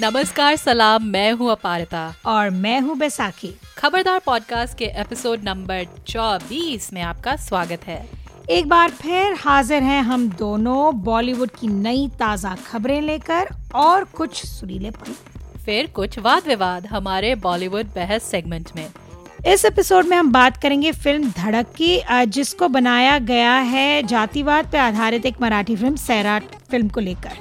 नमस्कार सलाम मैं हूँ अपारिता। और मैं हूँ बैसाखी। खबरदार पॉडकास्ट के एपिसोड नंबर 24 में आपका स्वागत है। एक बार फिर हाजिर हैं हम दोनों बॉलीवुड की नई ताज़ा खबरें लेकर और कुछ सुरीले पल। फिर कुछ वाद विवाद हमारे बॉलीवुड बहस सेगमेंट में। इस एपिसोड में हम बात करेंगे फ़िल्म धड़क की जिसको बनाया गया है जातिवाद पर आधारित एक मराठी फ़िल्म सैराट फ़िल्म को लेकर।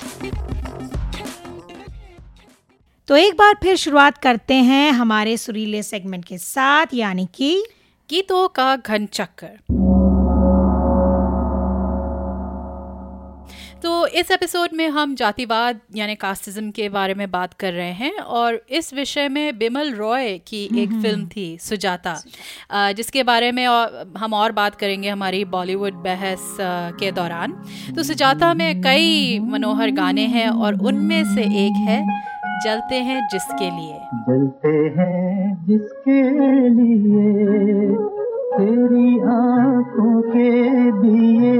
तो एक बार फिर शुरुआत करते हैं हमारे सुरीले सेगमेंट के साथ यानी कि गीतों का घन चक्कर तो इस एपिसोड में हम जातिवाद यानी कास्टिज्म के बारे में बात कर रहे हैं और इस विषय में बिमल रॉय की एक हम्म, फ़िल्म हम्म। थी सुजाता। जिसके बारे में हम और बात करेंगे हमारी बॉलीवुड बहस के दौरान। तो सुजाता में कई मनोहर गाने हैं और उनमें से एक है जलते हैं जिसके लिए। जलते हैं जिसके लिए, तेरी आँखों के दिए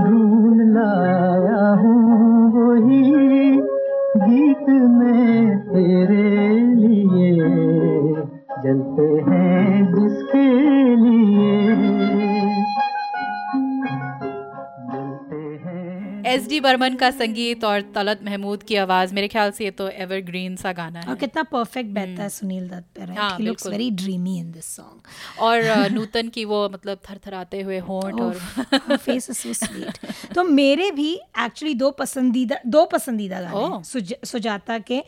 ढूंढ लाया हूँ वही गीत में तेरे लिए। जलते हैं एस डी बर्मन का संगीत और तलत महमूद की आवाज़ मेरे ख्याल से ये तो एवरग्रीन सा गाना है। और कितना परफेक्ट बैठता है सुनील दत्त पे he looks very dreamy in this song और नूतन की वो मतलब थरथराते हुए होंठ और फेस इज़ सो स्वीट तो मेरे भी एक्चुअली दो पसंदीदा दो पसंदीदा गाने सुजाता के।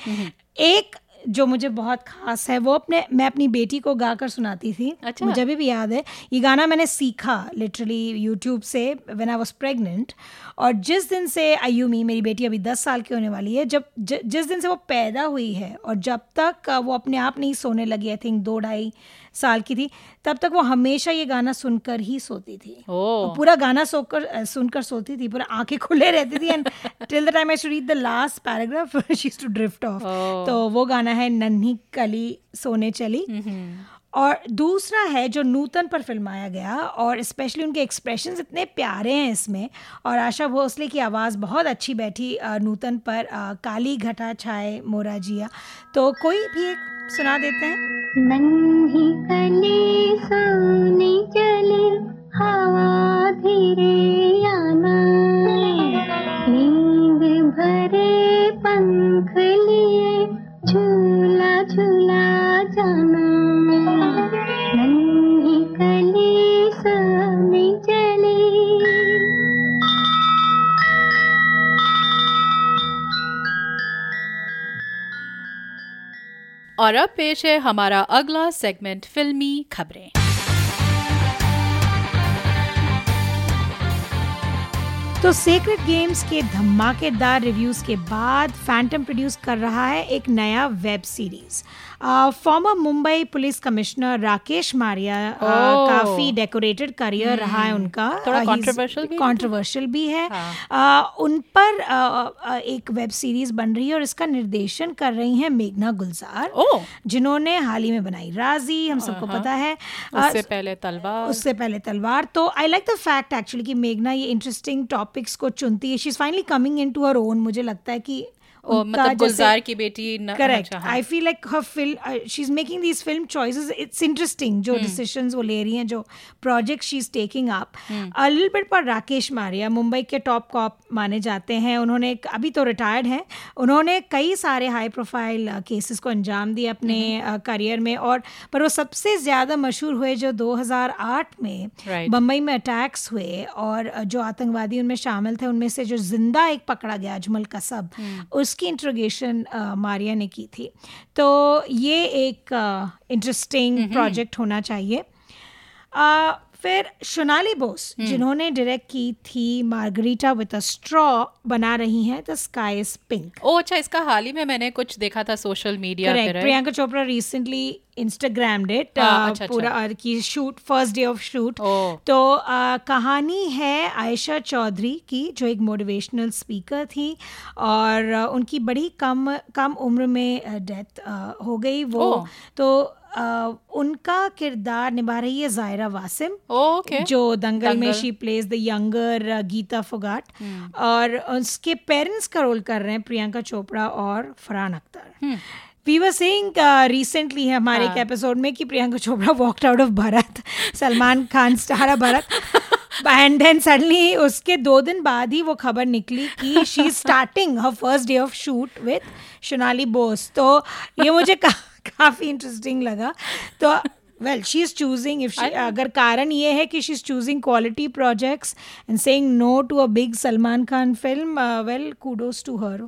एक जो मुझे बहुत खास है वो अपने मैं अपनी बेटी को गा कर सुनाती थी। अच्छा। मुझे अभी भी याद है। ये गाना मैंने सीखा लिटरली यूट्यूब से व्हेन आई वाज प्रेग्नेंट और जिस दिन से आयुमी मेरी बेटी अभी दस साल की होने वाली है जब ज, जिस दिन से वो पैदा हुई है और जब तक वो अपने आप नहीं सोने लगी आई थिंक दो ढाई साल की थी तब तक वो हमेशा ये गाना सुनकर ही सोती थी। oh. पूरा गाना सोकर सुनकर सोती थी पूरा आँखें खुले रहती थी and till the time I to read the last paragraph she to drift off तो वो गाना है नन्ही कली सोने चली। mm-hmm. और दूसरा है जो नूतन पर फिल्माया गया और स्पेशली उनके एक्सप्रेशन इतने प्यारे हैं इसमें और आशा भोसले की आवाज़ बहुत अच्छी बैठी नूतन पर काली घटा छाए मोरा जिया। तो कोई भी एक सुना देते हैं। कली और अब पेश है हमारा अगला सेगमेंट फिल्मी खबरें। तो सीक्रेट गेम्स के धमाकेदार रिव्यूज़ के बाद फैंटम प्रोड्यूस कर रहा है एक नया web series former Mumbai police commissioner Rakesh Maria uh, काफ़ी डेकोरेटेड करियर hmm. रहा है उनका. थोड़ा कंट्रोवर्शियल भी कंट्रोवर्शियल भी है. हाँ. uh, उन पर uh, एक वेब सीरीज़ बन रही है और इसका निर्देशन कर रही हैं मेघना गुलजार oh. जिन्होंने हाल ही में बनाई राज़ी हम सबको पता है. उससे पहले तलवार. उससे पहले तलवार. तो I like the fact actually कि मेघना ये इंटरेस्टिंग टॉपिक्स को चुनती है. She is finally coming into her own मुझे लगता है कि मतलब गुलजार की बेटी correct I feel like her film she is making these film choices it's interesting जो डिसीजंस hmm. वो ले रही हैं जो project she is taking up little bit पर राकेश मारिया मुंबई के टॉप कॉप माने जाते हैं। उन्होंने अभी तो रिटायर्ड हैं। उन्होंने कई सारे हाई प्रोफ़ाइल केसेस को अंजाम दिए अपने करियर hmm. uh, में और पर वो सबसे ज़्यादा मशहूर हुए जो 2008 में बम्बई में अटैक्स हुए और जो आतंकवादी उनमें शामिल थे उनमें से जो ज़िंदा एक पकड़ा गया अजमल कसब hmm. उस उसकी इंट्रोगेशन मारिया ने की थी। तो ये एक इंटरेस्टिंग प्रोजेक्ट होना चाहिए। फिर सोनाली बोस जिन्होंने डायरेक्ट की थी मार्गरीटा विद अ स्ट्रॉ बना रही हैं द स्काई इज़ पिंक ओ अच्छा इसका हाल ही में मैंने कुछ देखा था सोशल मीडिया पर Priyanka Chopra recently Instagram date पूरा अच्छा। की shoot first day of shoot तो uh, कहानी है आयशा चौधरी की जो एक मोटिवेशनल स्पीकर थी और uh, उनकी बड़ी कम कम उम्र में डेथ uh, हो गई वो। तो अ, उनका किरदार निभा रही है जायरा वासिम ओके जो दंगल में she plays the younger Geeta Phogat और उसके पेरेंट्स का रोल कर रहे हैं प्रियंका चोपड़ा और Farhan Akhtar. We were saying recently uh, हमारे एक हाँ। एपिसोड में कि Priyanka Chopra walked out of Bharat Salman Khan star Bharat and then suddenly उसके दो दिन बाद ही वो खबर निकली कि she is starting her first day of shoot with Sonali Bose तो ये मुझे का, काफ़ी इंटरेस्टिंग लगा। तो well she is choosing if अगर कारण ये है कि she is choosing quality projects and saying no to a big Salman Khan film well kudos to her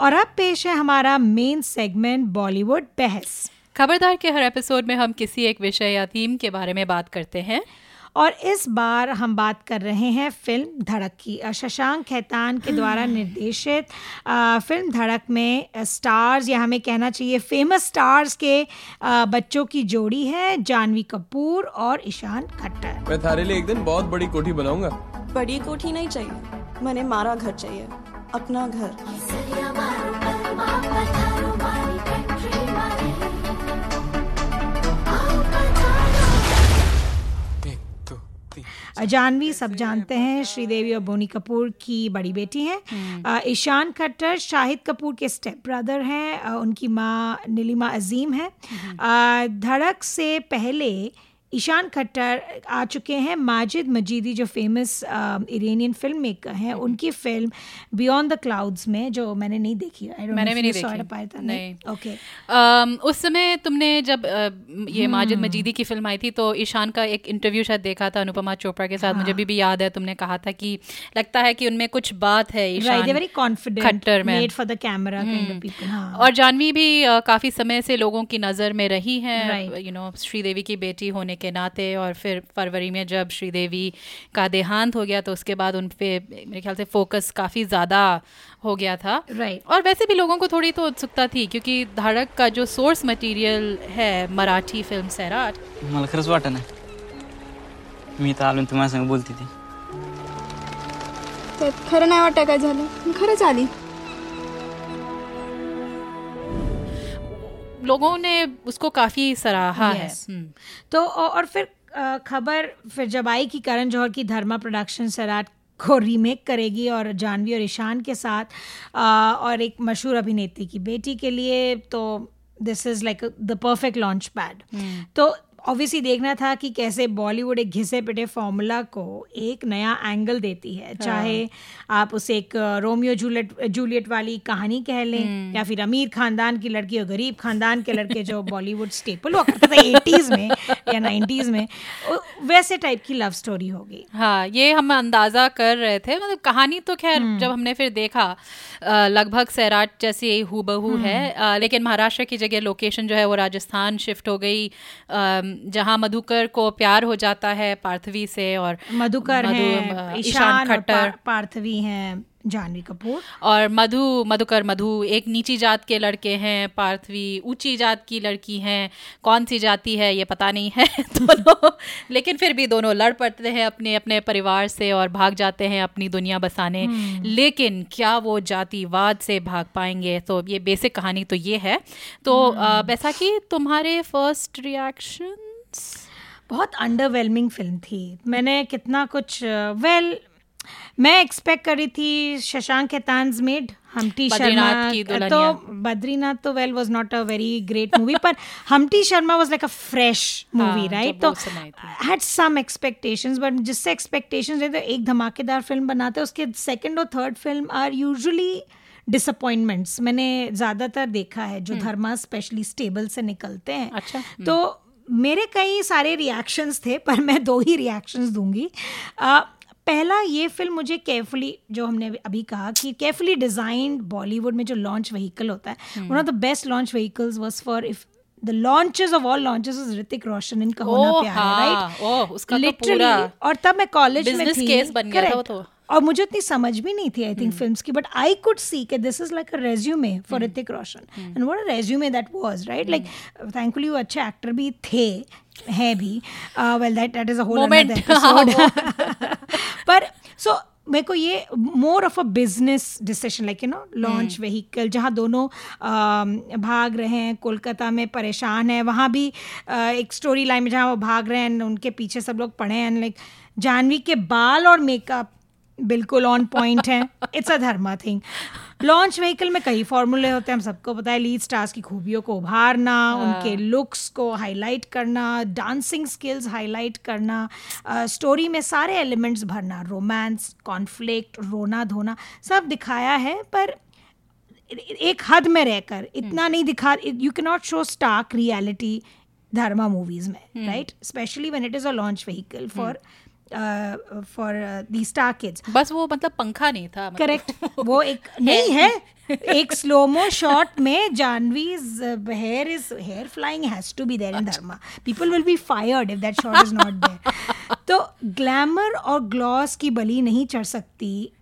और अब पेश है हमारा मेन सेगमेंट बॉलीवुड बहस। खबरदार के हर एपिसोड में हम किसी एक विषय या थीम के बारे में बात करते हैं। और इस बार हम बात कर रहे हैं फ़िल्म धड़क की। शशांक खैतान के द्वारा निर्देशित फ़िल्म धड़क में स्टार्स या हमें कहना चाहिए फ़ेमस स्टार्स के बच्चों की जोड़ी है जानवी कपूर और ईशान खट्टर। मैं थारे लिए एक दिन बहुत बड़ी कोठी बनाऊँगा। बड़ी कोठी नहीं चाहिए मैंने मारा घर चाहिए अपना घर। जानवी सब जानते हैं श्रीदेवी और बोनी कपूर की बड़ी बेटी हैं। ईशान खट्टर शाहिद कपूर के स्टेप ब्रदर हैं उनकी माँ नीलिमा अजीम है। धड़क से पहले ईशान खट्टर आ चुके हैं माजिद मजीदी जो फ़ेमस इरानियन फ़िल्म मेकर हैं उनकी फ़िल्म बियॉन्ड द क्लाउड्स में जो मैंने नहीं देखी मैंने भी नहीं देखी। पायता, नहीं। ओके अम, उस समय तुमने जब अ, ये हम्म। माजिद मजीदी की फ़िल्म आई थी तो ईशान का एक इंटरव्यू शायद देखा था अनुपमा चोपड़ा के साथ मुझे हाँ। भी, भी याद है तुमने कहा था कि लगता है कि उनमें कुछ बात है ईशान वेरी कॉन्फिडेंट खट्टर में made for the camera kind of people और जानवी भी काफ़ी समय से लोगों की नज़र में रही हैं यू नो श्रीदेवी की बेटी होने के नाते और फिर फरवरी में जब श्रीदेवी का देहांत हो गया तो उसके बाद उन पे मेरे ख्याल से फोकस काफ़ी ज़्यादा हो गया था। Right Right. और वैसे भी लोगों को थोड़ी तो उत्सुकता थी क्योंकि धड़क का जो सोर्स मटेरियल है मराठी फ़िल्म सैराट मला खरंच वाटत नाही मी तर आलो आणि तुम्हाला संग बोलते ती त्यात खरं नाही वाटतं काय झालं? मी खरंच आली. लोगों ने उसको काफ़ी सराहा है। Yes. है तो और फिर खबर फिर जब आई कि करण जौहर की धर्मा प्रोडक्शन सराट को रीमेक करेगी और जानवी और ईशान के साथ और एक मशहूर अभिनेत्री की बेटी के लिए तो this is like the perfect launch pad तो ऑब्वियसली देखना था कि कैसे बॉलीवुड एक घिसे पिटे फॉर्मूला को एक नया एंगल देती है। चाहे आप उसे एक रोमियो जूलियट जूलियट वाली कहानी कह लें या फिर अमीर खानदान की लड़की और गरीब खानदान के लड़के जो बॉलीवुड स्टेपल हुआ करता था एटीज़ में या नाइन्टीज़ में वैसे टाइप की लव स्टोरी होगी। हाँ ये हम अंदाज़ा कर रहे थे मतलब कहानी तो खैर जब हमने फिर देखा लगभग सैराट जैसी ही हूबहू है अ, लेकिन महाराष्ट्र की जगह लोकेशन जो है वो राजस्थान शिफ्ट हो गई जहाँ मधुकर को प्यार हो जाता है पार्थवी से और मधुकर मधु- हैं ईशान खट्टर। पार्थवी हैं। जानवी कपूर। और मधु मधुकर मधु एक नीची जात के लड़के हैं पार्थवी ऊँची जात की लड़की हैं कौन सी जाति है ये पता नहीं है दोनों लेकिन फिर भी दोनों लड़ पड़ते हैं अपने अपने परिवार से और भाग जाते हैं अपनी दुनिया बसाने। लेकिन क्या वो जातिवाद से भाग पाएँगे? तो ये बेसिक कहानी तो ये है। तो अ, कि तुम्हारे फ़र्स्ट रिएक्शंस बहुत अंडरवेलमिंग फ़िल्म थी। मैंने कितना कुछ वेल मैं एक्सपेक्ट कर रही थी शशांक खेतान्स मेड हमटी शर्मा की तो बद्रीनाथ तो well was not a very great movie पर Humpty Sharma was like a fresh movie हाँ, राइट तो। हैड सम एक्सपेक्टेशंस बट जिससे एक्सपेक्टेशंस रहे तो एक धमाकेदार फ़िल्म बनाते हैं उसके सेकंड और third film are usually disappointments मैंने ज़्यादातर देखा है जो धर्मा स्पेशली स्टेबल से निकलते हैं। हम्म। अच्छा, तो मेरे कई सारे रिएक्शंस थे पर मैं दो ही रिएक्शंस दूँगी। पहला ये फ़िल्म मुझे केयरफुली जो हमने अभी- कहा कि केयरफुली डिजाइंड बॉलीवुड में जो लॉन्च व्हीकल होता है one of the best launch vehicles was for if the launches of all launches is Hrithik Roshan इनका होना प्यार है राइट ओह, उसका तो पूरा और तब मैं कॉलेज में थी। केस बन गया था वो तो। और मुझे उतनी समझ भी नहीं थी आई थिंक फ़िल्म की बट आई कुड सी कि this is like a resume for Hrithik Roshan and what a resume that was right like thankfully वो अच्छे एक्टर भी थे हैं भी. Well that that is a whole episode पर so मेरे को ये more of a business decision like you know launch vehicle जहाँ दोनों अम, भाग रहे हैं कोलकाता में परेशान है वहाँ भी अ, एक स्टोरी लाइन में जहाँ वो भाग रहे हैं उनके पीछे सब लोग पड़े हैं लाइक जानवी के बाल और मेकअप बिल्कुल ऑन पॉइंट है। It's a Dharma thing launch vehicle में कई फॉर्मूले होते हैं हम सबको पता है। लीड स्टार्स की खूबियों को उभारना उनके लुक्स को हाईलाइट करना डांसिंग स्किल्स हाईलाइट करना स्टोरी में सारे एलिमेंट्स भरना रोमांस कॉन्फ्लिक्ट रोना धोना सब दिखाया है पर एक हद में रहकर इतना नहीं दिखा you can not show stark reality Dharma movies में right specially when it is a launch vehicle for for the star kids बस वो मतलब पंखा नहीं था करेक्ट मतलब। वो एक नहीं है। एक स्लोमो शॉट में Janhvi's hair is hair flying has to be there in Dharma people will be fired if that shot is not there तो ग्लैमर और ग्लॉस की बली नहीं चढ़ सकती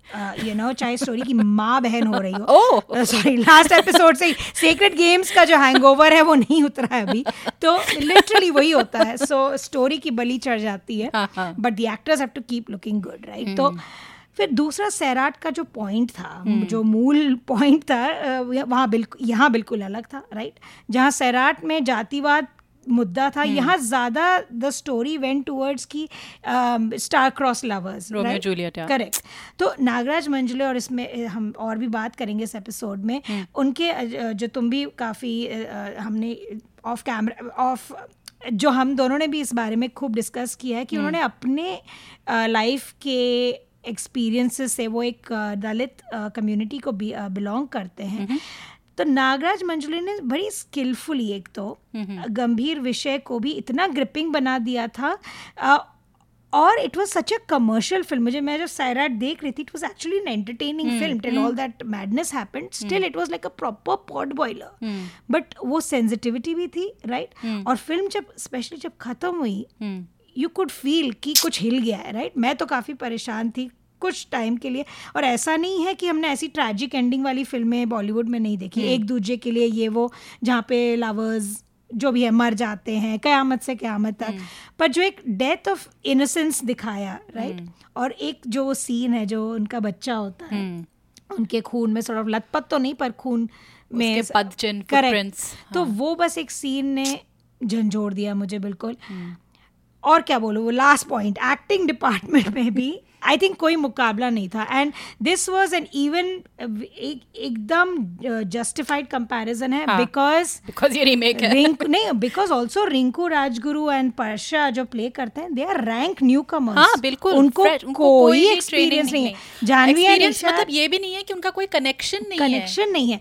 यू नो चाहे स्टोरी की माँ बहन हो रही हो। सॉरी लास्ट एपिसोड से सीक्रेट गेम्स का जो हैंगओवर है वो नहीं उतरा है अभी। तो लिटरली वही होता है। सो स्टोरी की बलि चढ़ जाती है। But the actors have to keep looking good right तो फिर दूसरा सैराट का जो पॉइंट था hmm. जो मूल पॉइंट था अ, वहाँ बिल्कुल यहाँ बिल्कुल अलग था राइट जहाँ सैराट में जातिवाद मुद्दा था। यहाँ ज़्यादा द स्टोरी वेंट टूवर्ड्स की star cross lovers Juliet, correct तो नागराज मंजुले और इसमें हम और भी बात करेंगे इस एपिसोड में। उनके जो तुम भी काफ़ी हमने ऑफ़ कैमरा ऑफ़ जो हम दोनों ने भी इस बारे में खूब डिस्कस किया है कि उन्होंने अपने लाइफ के एक्सपीरियंसेस से वो एक दलित कम्युनिटी को बिलोंग करते हैं। तो नागराज मंजुले ने बड़ी स्किलफुली एक तो गंभीर विषय को भी इतना ग्रिपिंग बना दिया था। अ, और it was such a commercial film मुझे मैं जब सैराट देख रही थी it was actually an entertaining film till all that madness happened still it was like a proper pot boiler but वो सेंसिटिविटी भी थी राइट और फ़िल्म जब स्पेशली जब खत्म हुई यू कुड फील कि कुछ हिल गया है राइट मैं तो काफ़ी परेशान थी कुछ टाइम के लिए। और ऐसा नहीं है कि हमने ऐसी ट्रैजिक एंडिंग वाली फ़िल्में बॉलीवुड में नहीं देखी। एक दूसरे के लिए ये वो जहाँ पे लवर्स जो भी है मर जाते हैं कयामत से कयामत तक। पर जो एक डेथ ऑफ़ इनोसेंस दिखाया राइट और एक जो सीन है जो उनका बच्चा होता है उनके खून में थोड़ा लतपत तो नहीं पर खून में उसके पदचिन्ह, Correct. तो वो बस एक सीन ने झंझोड़ दिया मुझे बिल्कुल। और क्या बोलूँ वो लास्ट पॉइंट एक्टिंग डिपार्टमेंट में भी आई थिंक कोई मुकाबला नहीं था. And this was an even एकदम जस्टिफाइड कंपैरिजन है। बिकॉज़ बिकॉज़ ये रीमेक है. रिंक नहीं because also Rinku Rajguru and Parshya जो प्ले करते हैं they are rank newcomers हाँ बिल्कुल. उनको fresh, कोई एक्सपीरियंस नहीं है. जानवी मतलब ये भी नहीं है कि उनका कोई कनेक्शन नहीं कनेक्शन नहीं है.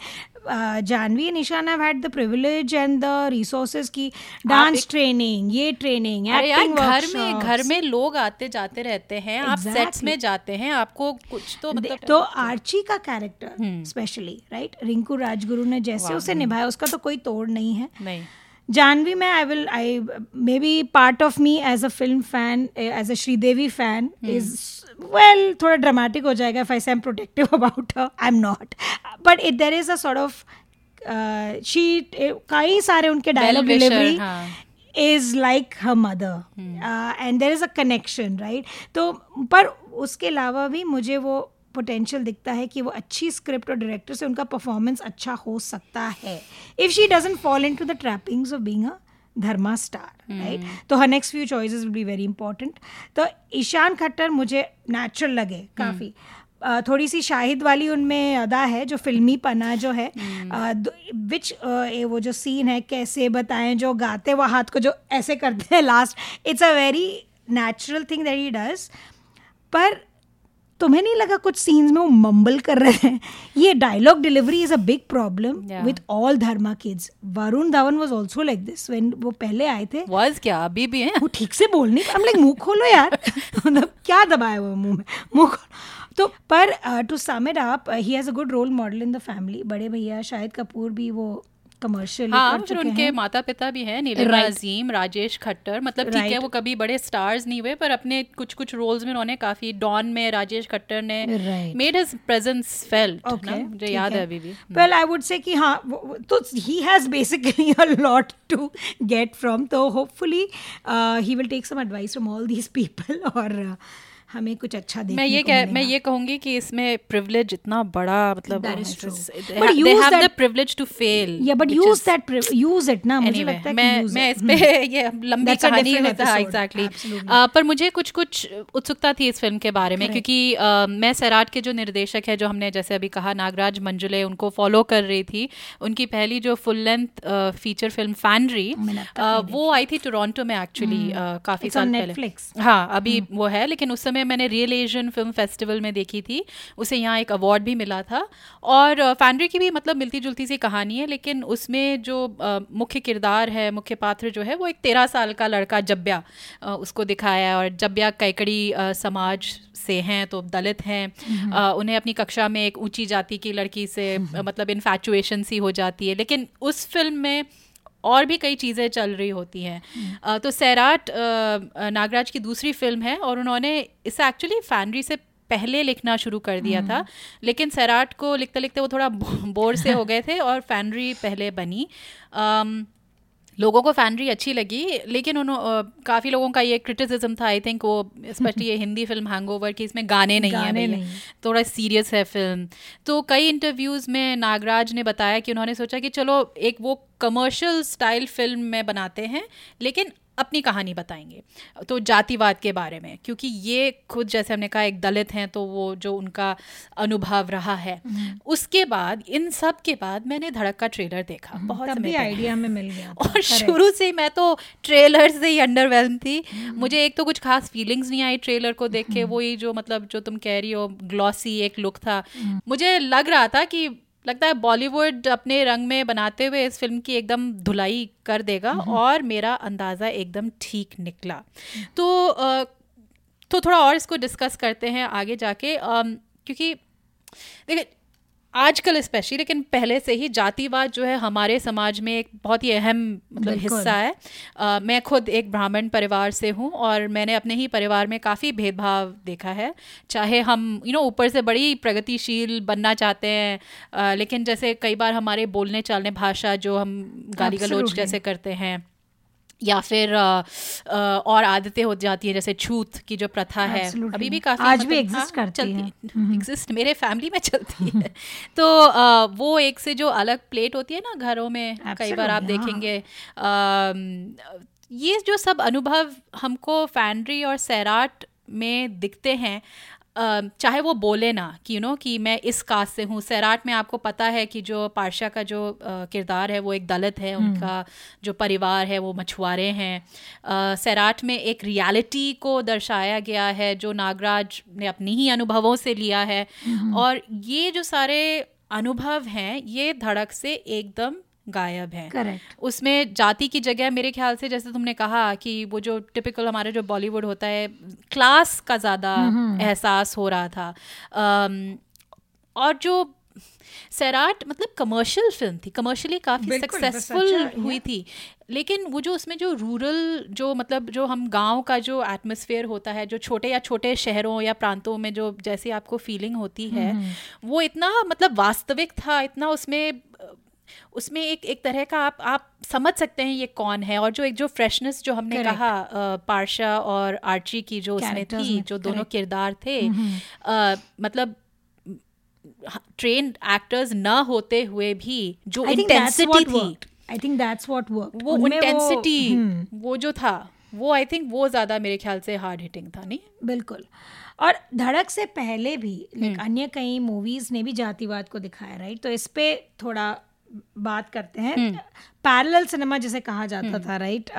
Uh, जानवी निशान Ishaan have had the privilege and the resources की डांस ट्रेनिंग ये ट्रेनिंग एक्टिंग घर में घर में लोग आते जाते रहते हैं आप सेट्स में जाते हैं आपको कुछ तो मतलब तो आर्ची का character specially right Rinku Rajguru ने जैसे उसे निभाया उसका तो कोई तोड़ नहीं है। नहीं। जानवी में I will I may be part of me as a film fan as a Sridevi fan is well थोड़ा ड्रामेटिक हो जाएगा I am protective about I am not but it there is a sort of she कई सारे उनके dialogue delivery हाँ। is like her mother. Uh, and there is a connection तो पर उसके अलावा भी मुझे वो पोटेंशियल दिखता है कि वो अच्छी स्क्रिप्ट और डायरेक्टर से उनका परफॉर्मेंस अच्छा हो सकता है। If she doesn't fall into the trappings of being a Dharma star right तो her next few choices will be very important तो ईशान खट्टर मुझे नेचुरल लगे काफ़ी। अ, थोड़ी सी शाहिद वाली उनमें अदा है जो फिल्मी पना जो है। विच वो जो सीन है कैसे बताएँ जो गाते वो हाथ को जो ऐसे करते हैं last it's a very natural thing that he does पर तुम्हें नहीं लगा कुछ सीन्स में वो मम्बल कर रहे हैं? ये dialogue delivery is a big problem. With all Dharma kids Varun Dhawan was also like this when वो पहले आए थे। Was क्या? अभी भी है? वो ठीक से बोल नहीं हम लाइक मुँह खोलो यार। मतलब क्या दबाया हुआ मुँह में? मुँह तो पर to sum it up he has a good role model in the family बड़े भैया शाहिद कपूर भी वो कमर्शियल हाँ फिर उनके हैं। माता पिता भी हैं नीलिमा Right. अजीम राजेश खट्टर मतलब ठीक है वो कभी बड़े स्टार्स नहीं हुए पर अपने कुछ कुछ रोल्स में उन्होंने काफ़ी डॉन में राजेश खट्टर ने मेड हिज प्रेजेंस फेल्ट मुझे याद है। अभी भी। वेल आई वुड से कि हाँ तो he has basically a lot to get from तो hopefully he will take some advice from all these people और uh, हमें कुछ अच्छा देखने मैं ये कह मैं ये कहूँगी कि इसमें प्रिविलेज इतना बड़ा मतलब privilege to fail या but use that use it ना मुझे Anyway, लगता है मैं मैं. इस पे ये लंबी कहानी होता है एग्जैक्टली पर मुझे कुछ कुछ उत्सुकता थी इस फ़िल्म के बारे में. क्योंकि मैं सैराट के जो निर्देशक है जो हमने जैसे अभी कहा नागराज मंजुले उनको फॉलो कर रही थी उनकी पहली जो फुल लेंथ फीचर फ़िल्म नहीं वो आई थी टोरंटो में एक्चुअली काफ़ी साल पहले। हाँ अभी वो है लेकिन उस समय मैंने रियल एशियन फ़िल्म फेस्टिवल में देखी थी। उसे यहाँ एक अवार्ड भी मिला था। और फैंड्री की भी मतलब मिलती जुलती सी कहानी है लेकिन उसमें जो मुख्य किरदार है मुख्य पात्र जो है वो एक तेरह साल का लड़का जब्या उसको दिखाया है। और जब्या कैकड़ी समाज से हैं तो दलित हैं। उन्हें अपनी कक्षा में एक ऊँची जाति की लड़की से अ, मतलब इन्फैचुएशन सी हो जाती है। लेकिन उस फ़िल्म में और भी कई चीज़ें चल रही होती हैं। तो सैराट नागराज की दूसरी फ़िल्म है और उन्होंने इसे एक्चुअली फैनरी से पहले लिखना शुरू कर दिया था। लेकिन सैराट को लिखते लिखते वो थोड़ा बोर से हो गए थे और फैनरी पहले बनी। लोगों को फैनरी अच्छी लगी लेकिन उन्हों काफ़ी लोगों का ये क्रिटिसिज्म था आई थिंक वो स्पेशली ये हिंदी फ़िल्म हैंग ओवर की इसमें गाने नहीं हैं गाने है नहीं। थोड़ा सीरियस है फ़िल्म तो कई इंटरव्यूज़ में नागराज ने बताया कि उन्होंने सोचा कि चलो एक वो कमर्शियल स्टाइल फ़िल्म में बनाते हैं लेकिन अपनी कहानी बताएँगे तो जातिवाद के बारे में क्योंकि ये खुद जैसे हमने कहा एक दलित हैं तो वो जो उनका अनुभव रहा है। उसके बाद इन सब के बाद मैंने धड़क का ट्रेलर देखा बहुत तब समय आइडिया में मिल गया। और शुरू से मैं तो ट्रेलर से ही अंडरवेल्म थी। मुझे एक तो कुछ खास फीलिंग्स नहीं आई ट्रेलर को देख के वही जो मतलब जो तुम कह रही हो ग्लॉसी एक लुक था। मुझे लग रहा था कि लगता है बॉलीवुड अपने रंग में बनाते हुए इस फ़िल्म की एकदम धुलाई कर देगा और मेरा अंदाज़ा एकदम ठीक निकला। तो तो थोड़ा और इसको डिस्कस करते हैं आगे जाके। क्योंकि देखिए आजकल स्पेशली लेकिन पहले से ही जातिवाद जो है हमारे समाज में एक बहुत ही अहम मतलब हिस्सा है। अ, मैं खुद एक ब्राह्मण परिवार से हूँ और मैंने अपने ही परिवार में काफ़ी भेदभाव देखा है। चाहे हम यू नो ऊपर से बड़ी प्रगतिशील बनना चाहते हैं अ, लेकिन जैसे कई बार हमारे बोलने चालने भाषा जो हम गाली गलोच जैसे करते हैं या फिर अ, अ, और आदतें हो जाती हैं जैसे छूत की जो प्रथा है अभी भी काफ़ी आज भी मतलब, exist करती है। एग्जिस्ट मेरे फैमिली में चलती है तो अ, वो एक से जो अलग प्लेट होती है ना घरों में कई बार आप हाँ। देखेंगे अम, ये जो सब अनुभव हमको फैंड्री और सैराट में दिखते हैं चाहे वो बोले ना कि यू नो कि मैं इस कास्ट से हूँ। सैराट में आपको पता है कि जो पारशा का जो किरदार है वो एक दलित है उनका जो परिवार है वो मछुआरे हैं। सैराट में एक रियलिटी को दर्शाया गया है जो नागराज ने अपनी ही अनुभवों से लिया है। और ये जो सारे अनुभव हैं ये धड़क से एकदम गायब है। करेक्ट उसमें जाति की जगह मेरे ख्याल से जैसे तुमने कहा कि वो जो टिपिकल हमारे जो बॉलीवुड होता है क्लास का ज़्यादा एहसास हो रहा था। अम, और जो सैराट मतलब कमर्शियल फ़िल्म थी कमर्शियली काफ़ी सक्सेसफुल हुई थी। लेकिन वो जो उसमें जो रूरल जो मतलब जो हम गाँव का जो एटमॉस्फेयर होता है जो छोटे या छोटे शहरों या प्रांतों में जो जैसे आपको फीलिंग होती है वो इतना मतलब वास्तविक था इतना उसमें उसमें एक एक तरह का आप आप समझ सकते हैं ये कौन है और जो एक जो फ्रेशनेस जो हमने Correct. कहा अ, पारशा और आर्ची की जो उसमें थी जो दोनों. किरदार थे अ, मतलब ट्रेन एक्टर्स न होते हुए भी जो इंटेंसिटी थी I think that's what work वो इंटेंसिटी वो वो जो था वो आई थिंक वो ज़्यादा मेरे ख्याल से हार्ड हिटिंग था नहीं? बिल्कुल। और धड़क से पहले भी लाइक अन्य कई मूवीज़ ने भी जातिवाद को दिखाया राइट तो इस पे थोड़ा बात करते हैं। पैरेलल सिनेमा जिसे कहा जाता था right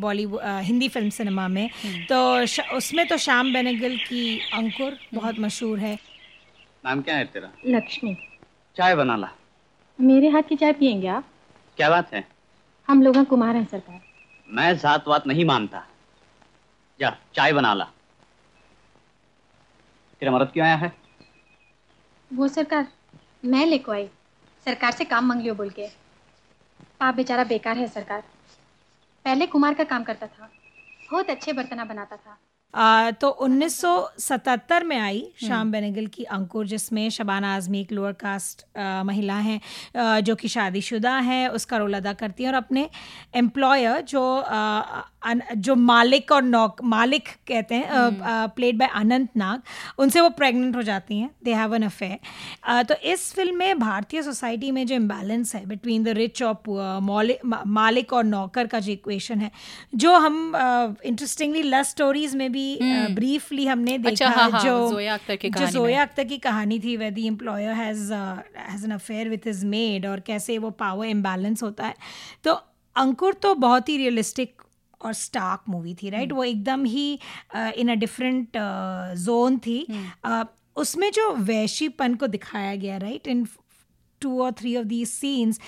Bollywood Hindi film cinema में। तो उसमें तो श्याम बेनेगल की अंकुर बहुत मशहूर है। नाम क्या है तेरा? लक्ष्मी। चाय बना ला। मेरे हाथ की चाय पियेंगे आप? क्या बात है? हम लोग कुमार हैं सरकार। मैं जात वात नहीं मानता। जा चाय बना ला। तेरा मरद क्यों आया है? वो सरकार मैं लेको आई। सरकार से काम मांग लियो बोल के। पाप बेचारा बेकार है सरकार। पहले कुमार का काम करता था, बहुत अच्छे बर्तना बनाता था। आ, तो 1977 में आई शाम बेनेगल की अंकुर जिसमें शबाना आजमी एक लोअर कास्ट आ, महिला हैं आ, जो कि शादीशुदा है उसका रोल अदा करती हैं और अपने एम्प्लॉयर जो आ, अन- जो मालिक और नौक मालिक कहते हैं प्लेड बाय अनंत नाग उनसे वो प्रेग्नेंट हो जाती हैं दे हैव एन अफेयर तो इस फ़िल्म में भारतीय सोसाइटी में जो इम्बैलेंस है बिटवीन द रिच और पुअर मालिक और नौकर का जो इक्वेशन है जो हम इंटरेस्टिंगली लव स्टोरीज में भी ब्रीफली हमने देखा अच्छा, हाँ, हाँ, जो जोया अख्तर की जो जोया अख्तर की कहानी थी where the employer has has an affair with his maid और कैसे वो पावर इम्बैलेंस होता है। तो अंकुर तो बहुत ही रियलिस्टिक और स्टार्क मूवी थी राइट वो एकदम ही इन अ डिफरेंट जोन थी। Uh, उसमें जो वैशीपन को दिखाया गया राइट इन टू और थ्री ऑफ़ दीज सीन्स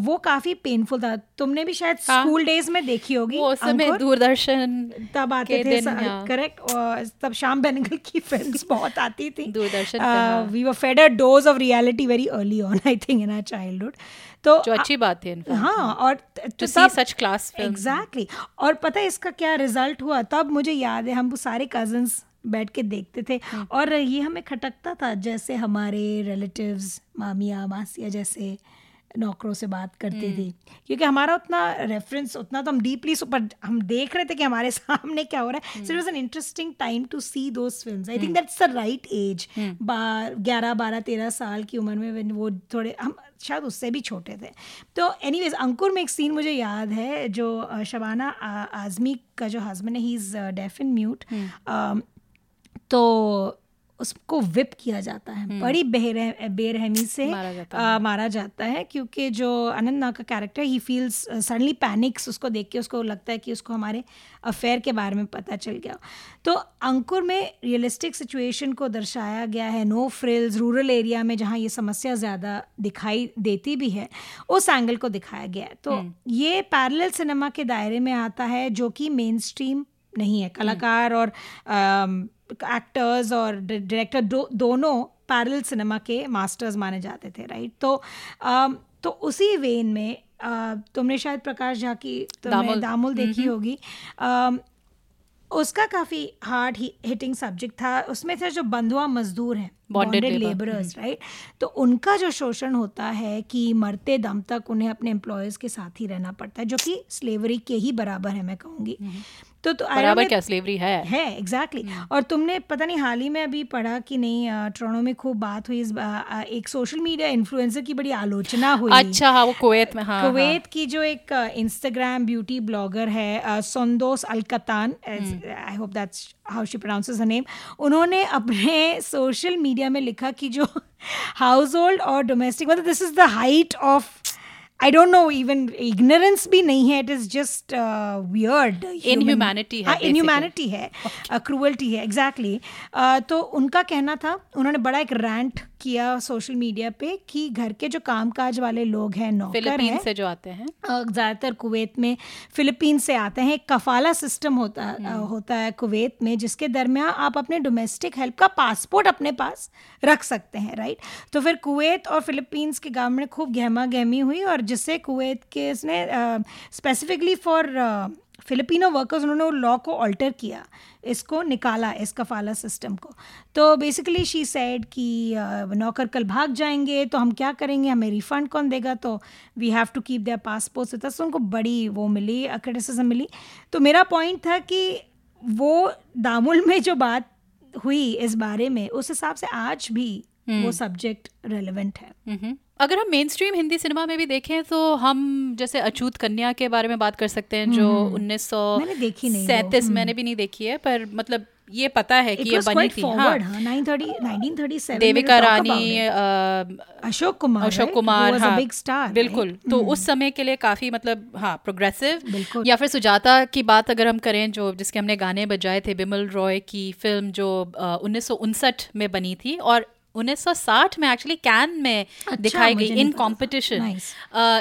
वो काफ़ी पेनफुल था तुमने भी शायद हाँ। स्कूल डेज़ में देखी होगी वो समय दूरदर्शन तब आते थे हाँ। करेक्ट तब शाम बेनेगल की फिल्म्स बहुत आती थी दूरदर्शन हाँ। We were fed a dose of reality very early on I think in our childhood तो जो अच्छी बात है हाँ और To see such class films. Exactly और पता है इसका क्या रिज़ल्ट हुआ तब मुझे याद है हम वो सारे कजन्स बैठ के देखते थे। हम्म। और ये हमें खटकता था जैसे हमारे रिलेटिव्स मामिया मासिया जैसे नौकरों से बात करती हम्म। थी। क्योंकि हमारा उतना रेफरेंस उतना तो हम डीपली सुपर हम देख रहे थे कि हमारे सामने क्या हो रहा है। So it was an interesting time to see those films I think that's the right age ग्यारह बारह तेरह साल की उम्र में वो थोड़े हम शायद उससे भी छोटे थे। तो एनीवेज अंकुर में एक सीन मुझे याद है जो शबाना आजमी का जो हस्बैंड है he is deaf and mute तो उसको विप किया जाता है। बड़ी बेरह बेरहमी से मारा जाता अ, मारा जाता है क्योंकि जो अनंत नाग का character he feels suddenly panics उसको देख के उसको लगता है कि उसको हमारे अफेयर के बारे में पता चल गया। तो अंकुर में रियलिस्टिक सिचुएशन को दर्शाया गया है। नो फ्रिल्स रूरल एरिया में जहाँ ये समस्या ज़्यादा दिखाई देती भी है उस एंगल को दिखाया गया है। तो ये पैरल सिनेमा के दायरे में आता है जो कि मेन स्ट्रीम नहीं है। कलाकार और एक्टर्स और डायरेक्टर दो, दोनों पैरल सिनेमा के मास्टर्स माने जाते थे राइट तो आ, तो उसी वेन में आ, तुमने शायद प्रकाश झा की तुमने दामुल। दामुल देखी होगी। आ, उसका काफ़ी हार्ड हिटिंग सब्जेक्ट था। उसमें थे जो बंधुआ मजदूर हैं बॉन्डेड लेबरर्स राइट तो उनका जो शोषण होता है कि मरते दम तक उन्हें अपने एम्प्लॉयज़ के साथ ही रहना पड़ता है जो कि स्लेवरी के ही बराबर है मैं कहूँगी। तो तो बराबर क्या स्लेवरी है? है एग्जैक्टली exactly. और तुमने पता नहीं हाल ही में अभी पढ़ा कि नहीं टोरंटो में खूब बात हुई इस बा- एक सोशल मीडिया इन्फ्लुएंसर की बड़ी आलोचना हुई। अच्छा हाँ वो कुवैत में हाँ कुवैत हाँ। की जो एक इंस्टाग्राम ब्यूटी ब्लॉगर है संदोस अलकतान I hope that's how she pronounces name उन्होंने अपने सोशल मीडिया में लिखा कि जो हाउस होल्ड और डोमेस्टिक मतलब this is the height of I don't know even ignorance भी नहीं है it is just weird humanity है, इन ह्यूमैनिटी इनह्यूमैनिटी है क्रूअल्टी है एग्जैक्टली तो उनका कहना था उन्होंने बड़ा एक रैंट किया सोशल मीडिया पे कि घर के जो कामकाज वाले लोग हैं नौकर हैं से जो आते हैं। ज़्यादातर कुवैत में फिलीपीन से आते हैं। एक कफाला सिस्टम होता है अ, होता है कुवैत में जिसके दरमियान आप अपने डोमेस्टिक हेल्प का पासपोर्ट अपने पास रख सकते हैं राइट? तो फिर कुवैत और फिलीपींस के गवर्नमेंट में खूब गहमा गहमी हुई और जिससे कुवैत के इसने स्पेसिफिकली फॉर फिलिपिनो वर्कर्स उन्होंने लॉ को ऑल्टर किया। इसको निकाला इस कफाला सिस्टम को। तो बेसिकली शी सेड कि नौकर कल भाग जाएँगे तो हम क्या करेंगे? हमें रिफंड कौन देगा? तो we have to keep their passport से अस उनको बड़ी वो मिली क्रिटिसिज्म मिली। तो मेरा पॉइंट था कि वो दामुल में जो बात हुई इस बारे में, उस हिसाब से आज भी वो सब्जेक्ट रेलेवेंट है। मम्म। अगर हम मेन स्ट्रीम हिंदी सिनेमा में भी देखें तो हम जैसे अछूत कन्या के बारे में बात कर सकते हैं जो उन्नीस सौ सैंतीस मैंने भी नहीं देखी है पर मतलब ये पता है कि ये बनी थी हाँ। हाँ 930 1937 में देविका रानी अशोक कुमार अशोक कुमार हाँ star, बिल्कुल। right? तो उस समय के लिए काफ़ी मतलब हाँ प्रोग्रेसिव। या फिर सुजाता की बात अगर हम करें जो जिसके हमने गाने बजाए थे बिमल रॉय की फ़िल्म जो उन्नीस सौ उनसठ में बनी थी और 1960 में एक्चुअली कैन में अच्छा, दिखाई गई इन कंपटीशन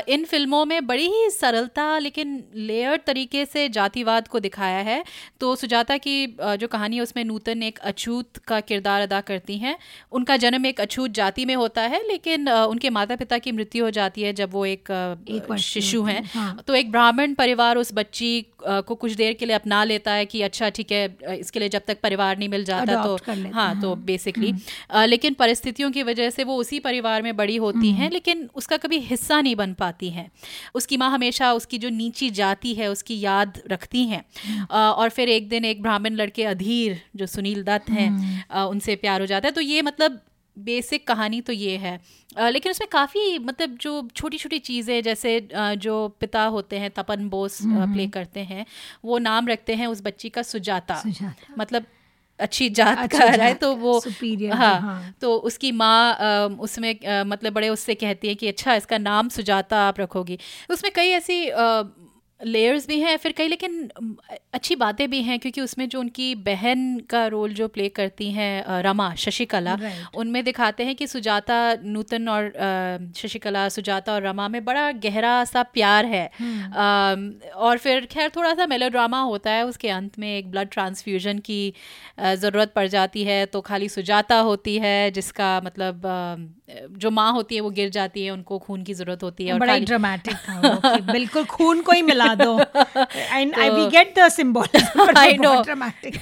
इन फ़िल्मों में बड़ी ही सरलता लेकिन लेयर तरीके से जातिवाद को दिखाया है। तो सुजाता की जो कहानी है उसमें नूतन एक अछूत का किरदार अदा करती हैं। उनका जन्म एक अछूत जाति में होता है लेकिन उनके माता पिता की मृत्यु हो जाती है जब वो एक, एक शिशु हैं। हाँ। तो एक ब्राह्मण परिवार उस बच्ची को कुछ देर के लिए अपना लेता है कि अच्छा ठीक है इसके लिए जब तक परिवार नहीं मिल जाता तो हाँ। तो बेसिकली हम्म। लेकिन परिस्थितियों की वजह से वो उसी परिवार में बड़ी होती हैं लेकिन उसका कभी हिस्सा नहीं बन पाती हैं। उसकी माँ हमेशा उसकी जो नीची जाति है उसकी याद रखती हैं। और फिर एक दिन एक ब्राह्मण लड़के अधीर जो सुनील दत्त हैं उनसे प्यार हो जाता है। तो ये मतलब बेसिक कहानी तो ये है आ, लेकिन उसमें काफ़ी मतलब जो छोटी छोटी चीज़ें जैसे आ, जो पिता होते हैं तपन बोस प्ले। करते हैं वो नाम रखते हैं उस बच्ची का सुजाता, सुजाता। मतलब अच्छी जात अच्छा का रहा है तो वो हाँ, हाँ तो उसकी माँ उसमें आ, मतलब बड़े उससे कहती है कि अच्छा इसका नाम सुजाता आप रखोगी उसमें कई ऐसी लेयर्स भी हैं फिर कई लेकिन अच्छी बातें भी हैं क्योंकि उसमें जो उनकी बहन का रोल जो प्ले करती हैं रमा शशिकला उनमें दिखाते हैं कि सुजाता नूतन और शशिकला सुजाता और रमा में बड़ा गहरा सा प्यार है हम्म। और फिर खैर थोड़ा सा मेलोड्रामा होता है उसके अंत में एक ब्लड ट्रांसफ्यूजन की ज़रूरत पड़ जाती है तो खाली सुजाता होती है जिसका मतलब जो माँ होती है वो गिर जाती है उनको खून की ज़रूरत होती है और बड़ा ड्रामेटिक था बिल्कुल खून को ही मिला दो। And I we get the symbol I know dramatic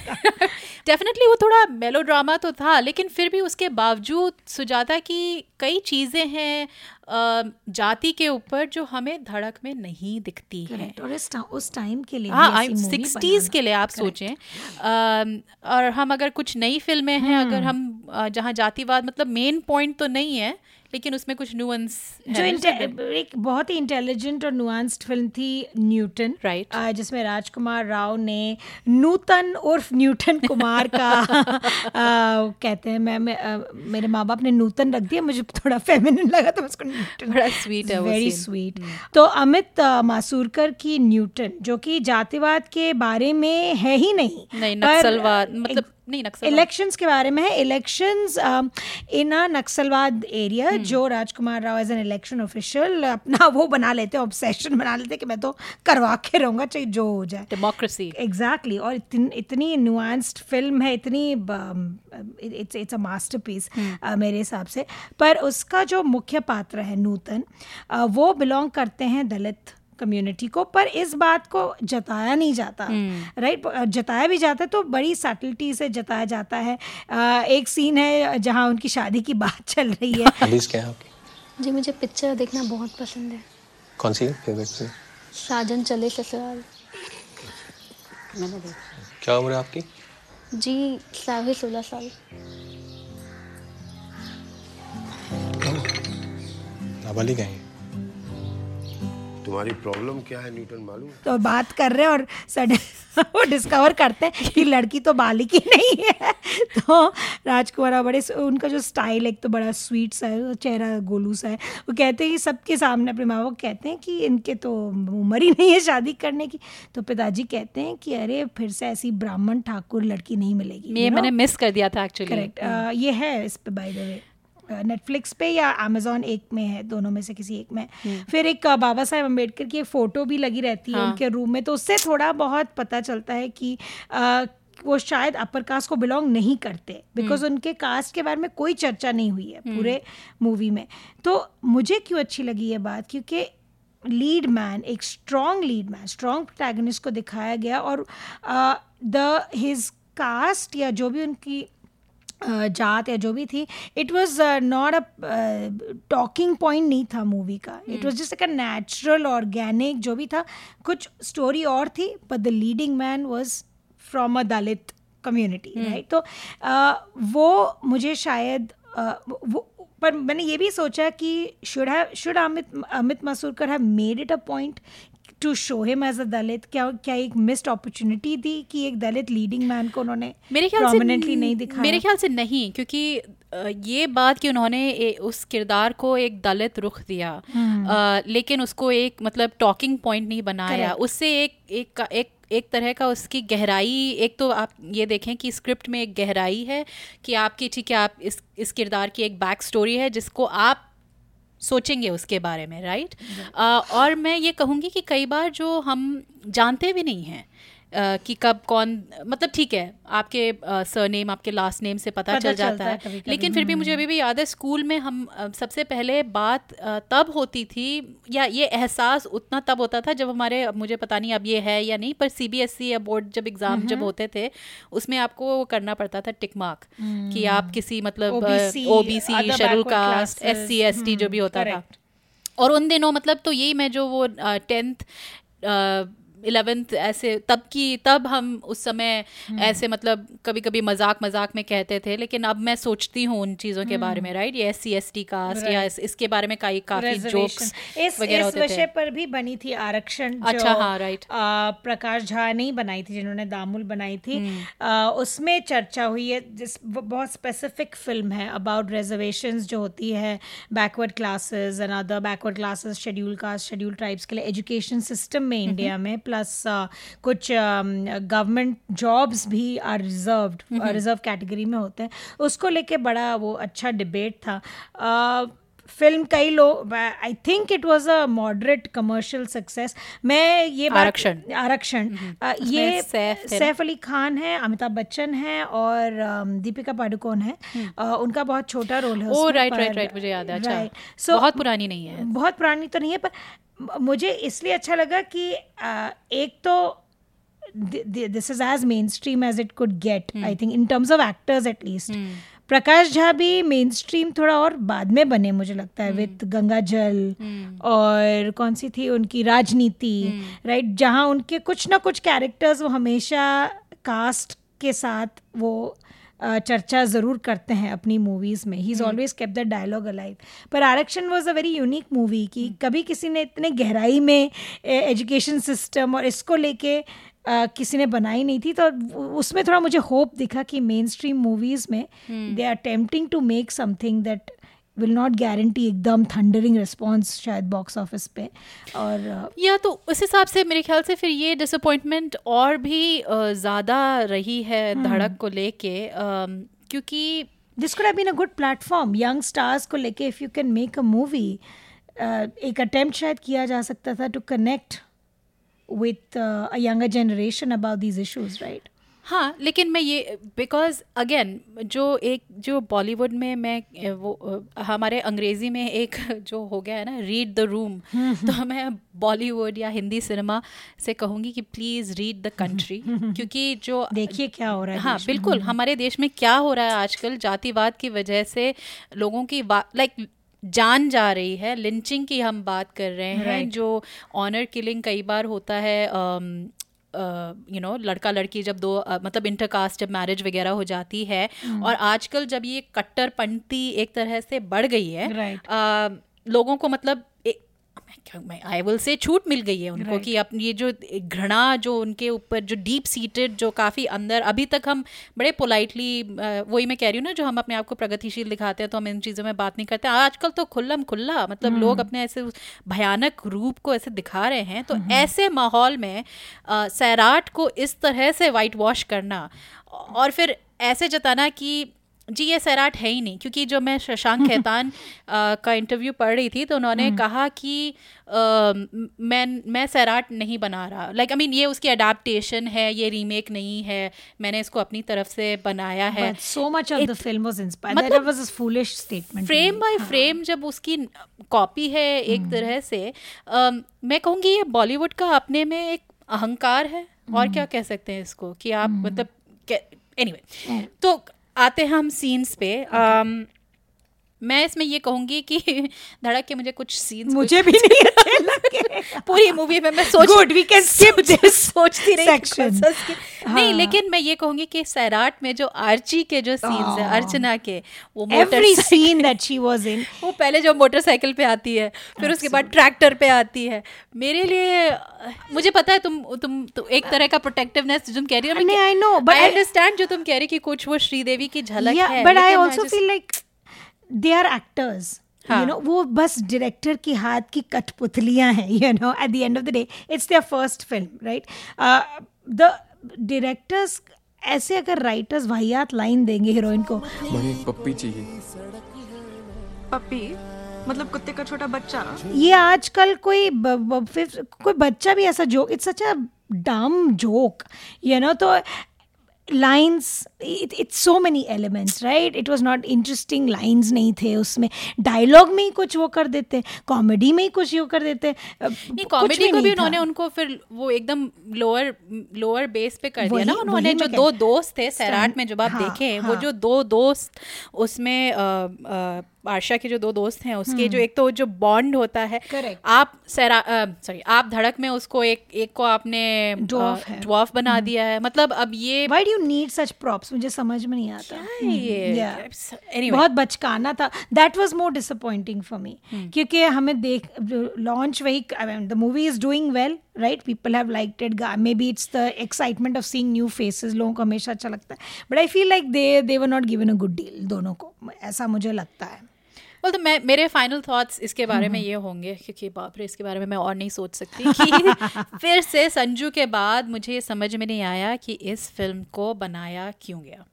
definitely वो थोड़ा मेलोड्रामा तो था लेकिन फिर भी उसके बावजूद सुजाता की कई चीज़ें हैं जाति के ऊपर जो हमें धड़क में नहीं दिखती है। और इस उस टाइम के लिए हाँ सिक्सटीज़ के लिए आप सोचें। और हम अगर कुछ नई फ़िल्में हैं अगर hmm. हम जहाँ जातिवाद मतलब मेन पॉइंट तो नहीं है लेकिन उसमें कुछ नुअंस जो एक बहुत ही इंटेलिजेंट और नुआंस्ड फ़िल्म थी न्यूटन राइट right. जिसमें राजकुमार राव ने नूतन उर्फ़ न्यूटन कुमार का आ, कहते हैं मैं, मैं आ, मेरे माँ बाप ने नूतन रख दिया मुझे थोड़ा फेमिनिन लगा तो उसको न्यूटन बड़ा स्वीट है वेरी स्वीट तो अमित मासूरकर की न्यूटन जो कि जातिवाद के बारे में है ही नहीं नहीं नक्सलवाद मतलब नहीं नक्सल इलेक्शंस के बारे में है। इलेक्शंस इन अ नक्सलवाद एरिया जो Rajkumar Rao as an election official अपना वो बना लेते हैं ऑब्सेशन बना लेते हैं कि मैं तो करवा के रहूँगा चाहे जो हो जाए। डेमोक्रेसी एग्जैक्टली और इतन, इतनी नुआंस्ड फ़िल्म है इतनी it's it's a masterpiece मेरे हिसाब से। पर उसका जो मुख्य पात्र है नूतन uh, वो बिलोंग करते हैं दलित कम्युनिटी को पर इस बात को जताया नहीं जाता राइट हम्म। जताया भी जाता है तो बड़ी सटलिटी से जताया जाता है। एक सीन है जहाँ उनकी शादी की बात चल रही है। क्या है जी मुझे पिक्चर देखना बहुत पसंद है। कौन सी फेवरेट से साजन चले ससुराल। क्या उम्र है आपकी? जी साढ़े सोलह साल। नाबालिग हैं। तुम्हारी प्रॉब्लम क्या है न्यूटन मालूम? तो बात कर रहे हैं और सडन वो डिस्कवर करते हैं कि लड़की तो बालिक ही नहीं है। तो राजकुमार बड़े उनका जो स्टाइल एक तो बड़ा स्वीट सा है चेहरा गोलू सा है। वो कहते हैं कि सबके सामने अपने माँ बाप कहते हैं कि इनके तो उम्र ही नहीं है शादी करने की। तो पिताजी कहते हैं कि अरे फिर से ऐसी ब्राह्मण ठाकुर लड़की नहीं मिलेगी ये मैंने मिस कर दिया था एक्चुअली करेक्ट ये है इस पे बाय द वे नेटफ्लिक्स पे या अमेजोन एक में है दोनों में से किसी एक में हम्म। फिर एक बाबा साहेब अंबेडकर की एक फ़ोटो भी लगी रहती है हाँ. उनके रूम में तो उससे थोड़ा बहुत पता चलता है कि आ, वो शायद अपर कास्ट को बिलोंग नहीं करते बिकॉज़ हम्म। उनके कास्ट के बारे में कोई चर्चा नहीं हुई है हम्म। पूरे मूवी में तो मुझे क्यों अच्छी लगी ये बात क्योंकि लीड मैन एक strong lead man strong protagonist को दिखाया गया और द हिज कास्ट या जो भी उनकी जात या जो भी थी it was not a talking point नहीं था मूवी का। It was just a natural organic जो भी था कुछ स्टोरी और थी but the leading man was from a Dalit community right तो वो मुझे शायद वो पर मैंने ये भी सोचा कि should have should Amit Amit Masurkar have made it a point to show him as a Dalit क्या क्या एक मिस्ड अपॉर्चुनिटी थी कि एक दलित लीडिंग मैन को उन्होंने मेरे ख्याल से नहीं दिखाया? मेरे ख्याल से नहीं क्योंकि ये बात कि उन्होंने उस किरदार को एक दलित रुख दिया आ, हम्म। लेकिन उसको एक मतलब टॉकिंग पॉइंट नहीं बनाया। उससे एक एक एक एक तरह का उसकी गहराई एक तो आप ये देखें कि स्क्रिप्ट में एक गहराई है कि आपकी ठीक है आप इस इस किरदार की एक बैक स्टोरी है जिसको आप सोचेंगे उसके बारे में राइट uh, और मैं ये कहूँगी कि कई बार जो हम जानते भी नहीं हैं कि कब कौन मतलब ठीक है आपके सरनेम आपके लास्ट नेम से पता, पता चल जाता है है। कभी-कभी, लेकिन फिर भी मुझे अभी भी याद है स्कूल में हम सबसे पहले बात तब होती थी या ये एहसास उतना तब होता था जब हमारे मुझे पता नहीं अब ये है या नहीं पर सीबीएसई या बोर्ड जब एग्ज़ाम जब होते थे उसमें आपको वो करना पड़ता था टिक मार्क कि आप किसी मतलब OBC, OBC other schedule caste S C S T जो भी होता था। और उन दिनों मतलब तो यही मैं जो वो टेंथ इलेवेंथ ऐसे तब की तब हम उस समय ऐसे मतलब कभी कभी मज़ाक मज़ाक में कहते थे लेकिन अब मैं सोचती हूँ उन चीज़ों के बारे में राइट ये S C S T caste या इस, इसके बारे में कई काफ़ी जोक्स इस वगैरह इस विषय पर भी बनी थी आरक्षण अच्छा, हाँ. आ, प्रकाश झा ने बनाई थी जिन्होंने दामुल बनाई थी। हम्म। आ, उसमें चर्चा हुई है जिस बहुत स्पेसिफिक फ़िल्म है अबाउट रिजर्वेशन जो होती है backward classes and other backward classes schedule caste schedule tribes के लिए एजुकेशन सिस्टम में इंडिया में प्लस कुछ गवर्नमेंट जॉब्स भी आर रिज़र्व रिज़र्व कैटेगरी में होते हैं। उसको लेके बड़ा वो अच्छा डिबेट था। आ, फ़िल्म कई लोग I think it was a moderate commercial success मैं ये आरक्षण। आरक्षण। ये सैफ अली खान है अमिताभ बच्चन है और दीपिका पादुकोण है। उनका बहुत छोटा रोल है ओ राइट राइट राइट मुझे याद है। अच्छा। Right. बहुत पुरानी नहीं है। बहुत पुरानी तो नहीं है पर मुझे इसलिए अच्छा लगा कि एक तो this is as mainstream as it could get I think in terms of actors at least Prakash Jha भी मेन स्ट्रीम थोड़ा और बाद में बने मुझे लगता है विद गंगा जल और कौन सी थी उनकी राजनीति राइट जहाँ उनके कुछ ना कुछ कैरेक्टर्स वो हमेशा कास्ट के साथ वो चर्चा ज़रूर करते हैं अपनी मूवीज़ में। He is always kept the dialogue alive पर Aarakshan was a very unique movie कि कभी किसी ने इतने गहराई में एजुकेशन सिस्टम और इसको लेके किसी ने बनाई नहीं थी तो उसमें थोड़ा मुझे होप दिखा कि मेन स्ट्रीम मूवीज़ में they are attempting to make something that will not guarantee एकदम थंडरिंग रिस्पॉन्स शायद बॉक्स ऑफ़िस पे। और या तो उस हिसाब से मेरे ख्याल से फिर ये डिसअपॉइंटमेंट और भी ज़्यादा रही है धड़क को लेके क्योंकि this could have been a good platform young stars को लेके if you can make a movie एक अटेम्प्ट शायद किया जा सकता था to connect with a younger generation about these issues right हाँ लेकिन मैं ये बिकॉज़ अगेन जो एक जो बॉलीवुड में मैं वो हमारे अंग्रेज़ी में एक जो हो गया है ना रीड द रूम तो मैं बॉलीवुड या हिंदी सिनेमा से कहूँगी कि प्लीज़ रीड द कंट्री क्योंकि जो देखिए क्या हो रहा है हाँ। बिल्कुल हमारे देश में क्या हो रहा है आजकल जातिवाद की वजह से लोगों की लाइक जान जा रही है लिंचिंग की हम बात कर रहे हैं Right. जो ऑनर किलिंग कई बार होता है यू नो लड़का लड़की जब दो uh, मतलब इंटरकास्ट जब मैरिज वगैरह हो जाती है और आजकल जब ये कट्टरपंथी एक तरह से बढ़ गई है Right. uh, लोगों को मतलब मैं आई विल से छूट मिल गई है उनको right. कि अपनी ये जो घृणा जो उनके ऊपर जो डीप सीटेड जो काफ़ी अंदर अभी तक हम बड़े पोलाइटली वही मैं कह रही हूँ ना जो हम अपने आप को प्रगतिशील दिखाते हैं तो हम इन चीज़ों में बात नहीं करते आजकल तो खुल्लम खुल्ला मतलब mm. लोग अपने ऐसे भयानक रूप को ऐसे दिखा रहे हैं तो mm. ऐसे माहौल में सैराट को इस तरह से वाइट वॉश करना और फिर ऐसे जताना कि जी ये सैराट है ही नहीं क्योंकि जो मैं शशांक खेतान अ, का इंटरव्यू पढ़ रही थी तो उन्होंने कहा कि अ, म- मैं सैराट नहीं बना रहा। लाइक आई मीन ये उसकी अडाप्टेशन है ये रीमेक नहीं है मैंने इसको अपनी तरफ़ से बनाया है। It- the film was inspired. मतलब- that was a foolish statement. to frame. By frame जब उसकी कॉपी है एक तरह से अम, मैं कहूँगी ये बॉलीवुड का अपने में एक अहंकार है और क्या कह सकते हैं इसको कि आप मतलब एनीवे तो आते हैं हम सीन्स पे अम, मैं इसमें ये कहूँगी कि धड़क के मुझे कुछ सीन्स मुझे भी नहीं अच्छे लगे पूरी मूवी में मैं सोच we can skip सोच- this सोचती रही कि section. कौन सा skip- नहीं हाँ। लेकिन मैं ये कहूँगी कि सैराट में जो आर्ची के जो सीन्स है. अर्चना के वो motor scene that she was in. वो पहले जो मोटरसाइकिल पे आती है फिर उसके बाद ट्रैक्टर पे आती है मेरे लिए मुझे पता है तुम तुम तो एक तरह का प्रोटेक्टिवनेस तुम कह रही हो I know, but I understand जो तुम कह रही कि कुछ वो श्रीदेवी की झलक है but I लेकिन also just- feel are actors are actors. You know, वो बस डायरेक्टर की हाथ की कठपुतलियाँ हैं you know at the end of the day it's their first film right the directors ऐसे अगर राइटर्स वाहियात लाइन देंगे हीरोइन को। पप्पी चाहिए। पप्पी? मतलब कुत्ते का छोटा बच्चा? ये आजकल कोई ब, ब, कोई बच्चा भी ऐसा joke it's such a dumb joke you know तो lines it's so many elements right it was not interesting lines नहीं थे उसमें। डायलॉग में ही कुछ वो कर देते कॉमेडी में ही कुछ वो कर देते। कॉमेडी को भी उन्होंने उनको फिर वो एकदम लोअर लोअर बेस पे कर दिया ना। उन्होंने जो दो दोस्त थे सैराट में जब आप देखे देखें वो हाँ। जो दो दोस्त उसमें आशा के जो दो दोस्त हैं उसके जो एक तो जो बॉन्ड होता है हम्म। Correct. आप सैरा सॉरी आप धड़क में उसको एक एक को आपने। हम्म। ड्वार्फ बना दिया है मतलब अब ये Why do you need such props? मुझे समझ में नहीं आता ये Yeah. anyway. बहुत बचकाना था that was more disappointing for me क्योंकि हमें देख लॉन्च वही the movie is doing well right people have liked it maybe it's the excitement of seeing new faces लोगों को हमेशा अच्छा लगता है but I feel like they they were not given a good deal दोनों को ऐसा मुझे लगता है well, तो मैं मेरे फाइनल थॉट्स इसके बारे में ये होंगे क्योंकि बाप रे इसके बारे में मैं और नहीं सोच सकती। कि फिर से संजू के बाद मुझे ये समझ में नहीं आया कि इस फ़िल्म को बनाया क्यों गया।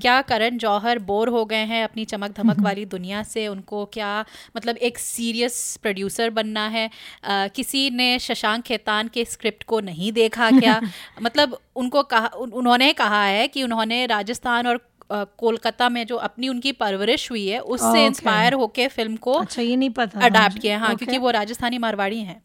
क्या करण जौहर बोर हो गए हैं अपनी चमक धमक वाली दुनिया से? उनको क्या मतलब एक सीरियस प्रोड्यूसर बनना है? अ, किसी ने शशांक खेतान के स्क्रिप्ट को नहीं देखा क्या? मतलब उनको कहा उन, उन्होंने कहा है कि उन्होंने राजस्थान और कोलकाता में जो अपनी उनकी परवरिश हुई है उससे. इंस्पायर होके फ़िल्म को अच्छा ये नहीं पता अडाप्ट किया हाँ. क्योंकि वो राजस्थानी मारवाड़ी हैं।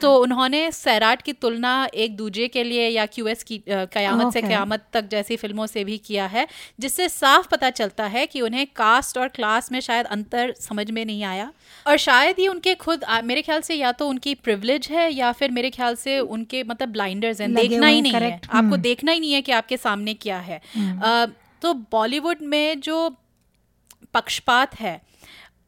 तो उन्होंने सैराट की तुलना एक दूजे के लिए या क्यूएस की कयामत से कयामत तक जैसी फ़िल्मों से भी किया है जिससे साफ़ पता चलता है कि उन्हें कास्ट और क्लास में शायद अंतर समझ में नहीं आया। और शायद ये उनके खुद मेरे ख्याल से या तो उनकी प्रिवलेज है या फिर मेरे ख्याल से उनके मतलब ब्लाइंडर्स हैं। देखना ही नहीं है। आपको हम्म। देखना ही नहीं है कि आपके सामने क्या है। अ, तो बॉलीवुड में जो पक्षपात है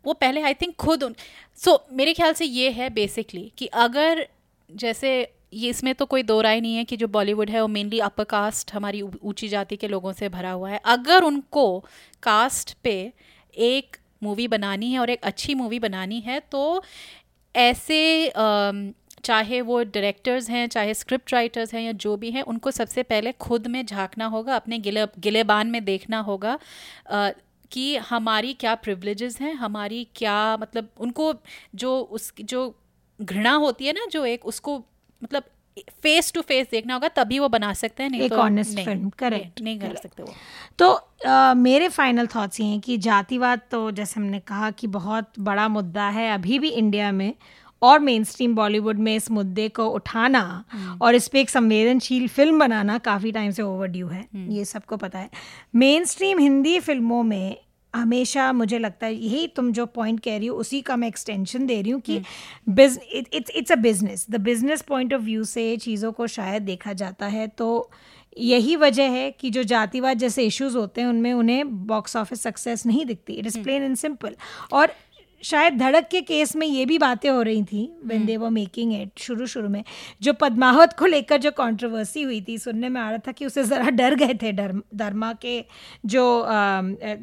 वो पहले आई थिंक खुद उन सो so, मेरे ख्याल से ये है बेसिकली कि अगर जैसे ये इसमें तो कोई दो राय नहीं है कि जो बॉलीवुड है वो मेनली अपर कास्ट हमारी ऊँची जाति के लोगों से भरा हुआ है। अगर उनको कास्ट पे एक मूवी बनानी है और एक अच्छी मूवी बनानी है तो ऐसे चाहे वो डायरेक्टर्स हैं चाहे स्क्रिप्ट राइटर्स हैं या जो भी हैं उनको सबसे पहले खुद में झांकना होगा अपने गिले गिलेबान में देखना होगा अ, कि हमारी क्या प्रिविलेजेस हैं हमारी क्या मतलब उनको जो उस जो घृणा होती है ना जो एक उसको मतलब फेस टू फेस देखना होगा तभी वो बना सकते हैं नहीं एक तो नहीं, film, correct, नहीं, नहीं कर सकते वो। तो अ, मेरे फाइनल थॉट्स ये हैं कि जातिवाद तो जैसे हमने कहा कि बहुत बड़ा मुद्दा है अभी भी इंडिया में और मेन स्ट्रीम बॉलीवुड में इस मुद्दे को उठाना और इस पर एक संवेदनशील फ़िल्म बनाना काफ़ी टाइम से ओवरड्यू है। ये सबको पता है। मेन स्ट्रीम हिंदी फ़िल्मों में हमेशा मुझे लगता है यही तुम जो पॉइंट कह रही हो उसी का मैं एक्सटेंशन दे रही हूँ कि it's it's a business the business point of view से चीज़ों को शायद देखा जाता है। तो यही वजह है कि जो जातिवाद जैसे इश्यूज़ होते हैं उनमें उन्हें बॉक्स ऑफ़िस सक्सेस नहीं दिखती। It is plain and simple और शायद धड़क के केस में ये भी बातें हो रही थी when they were making it शुरू शुरू में जो पद्मावत को लेकर जो कंट्रोवर्सी हुई थी सुनने में आ रहा था कि उसे ज़रा डर गए थे धर्म धर्मा के जो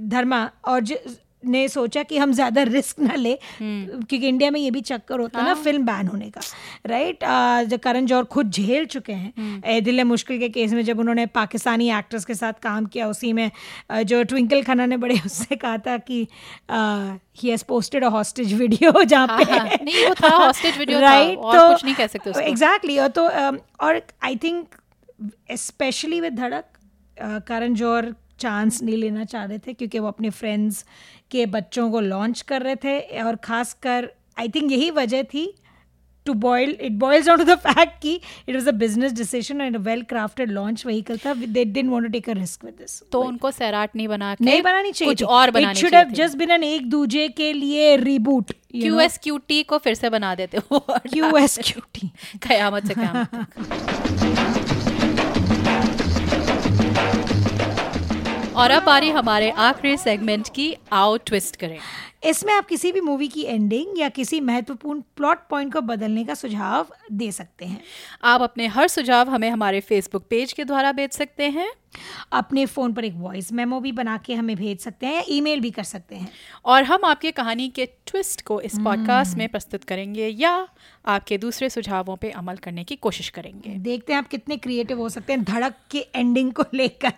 धर्मा और जो ने सोचा कि हम ज़्यादा रिस्क ना ले क्योंकि इंडिया में ये भी चक्कर होता है ना फ़िल्म बैन होने का राइट जो करण जौहर खुद झेल चुके हैं दिल मुश्किल के केस में जब उन्होंने पाकिस्तानी एक्टर्स के साथ काम किया उसी में जो ट्विंकल खन्ना ने बड़े उससे कहा था कि he has posted a hostage video जहाँ हाँ, पे हाँ, नहीं, वो था, video था, राइट तो कुछ नहीं कह सकते एग्जैक्टली और तो और I think specially with Dhadak Karan Johar chance नहीं लेना चाह रहे थे क्योंकि वो अपने फ्रेंड्स के बच्चों को लॉन्च कर रहे थे और खासकर आई थिंक यही वजह थी to boil it boils down to the fact कि it was a business decision and well crafted launch vehicle था they didn't want to take a risk with this तो उनको सैराट नहीं बना के नहीं बनानी चाहिए कुछ और बनानी it should have. Just been an एक दूजे के लिए reboot Q S Q T को फिर से बना देते हो। क्यू एस क्यू टी कयामत से कयामत तक। और अब आ रही हमारे आखिरी सेगमेंट की आओ ट्विस्ट करें। इसमें आप किसी भी मूवी की एंडिंग या किसी महत्वपूर्ण प्लॉट पॉइंट को बदलने का सुझाव दे सकते हैं। आप अपने हर सुझाव हमें हमारे फेसबुक पेज के द्वारा भेज सकते हैं। अपने फ़ोन पर एक वॉइस मेमो भी बना के हमें भेज सकते हैं या ईमेल भी कर सकते हैं। और हम आपके कहानी के ट्विस्ट को इस पॉडकास्ट में प्रस्तुत करेंगे या आपके दूसरे सुझावों पे अमल करने की कोशिश करेंगे। देखते हैं आप कितने क्रिएटिव हो सकते हैं धड़क की एंडिंग को लेकर।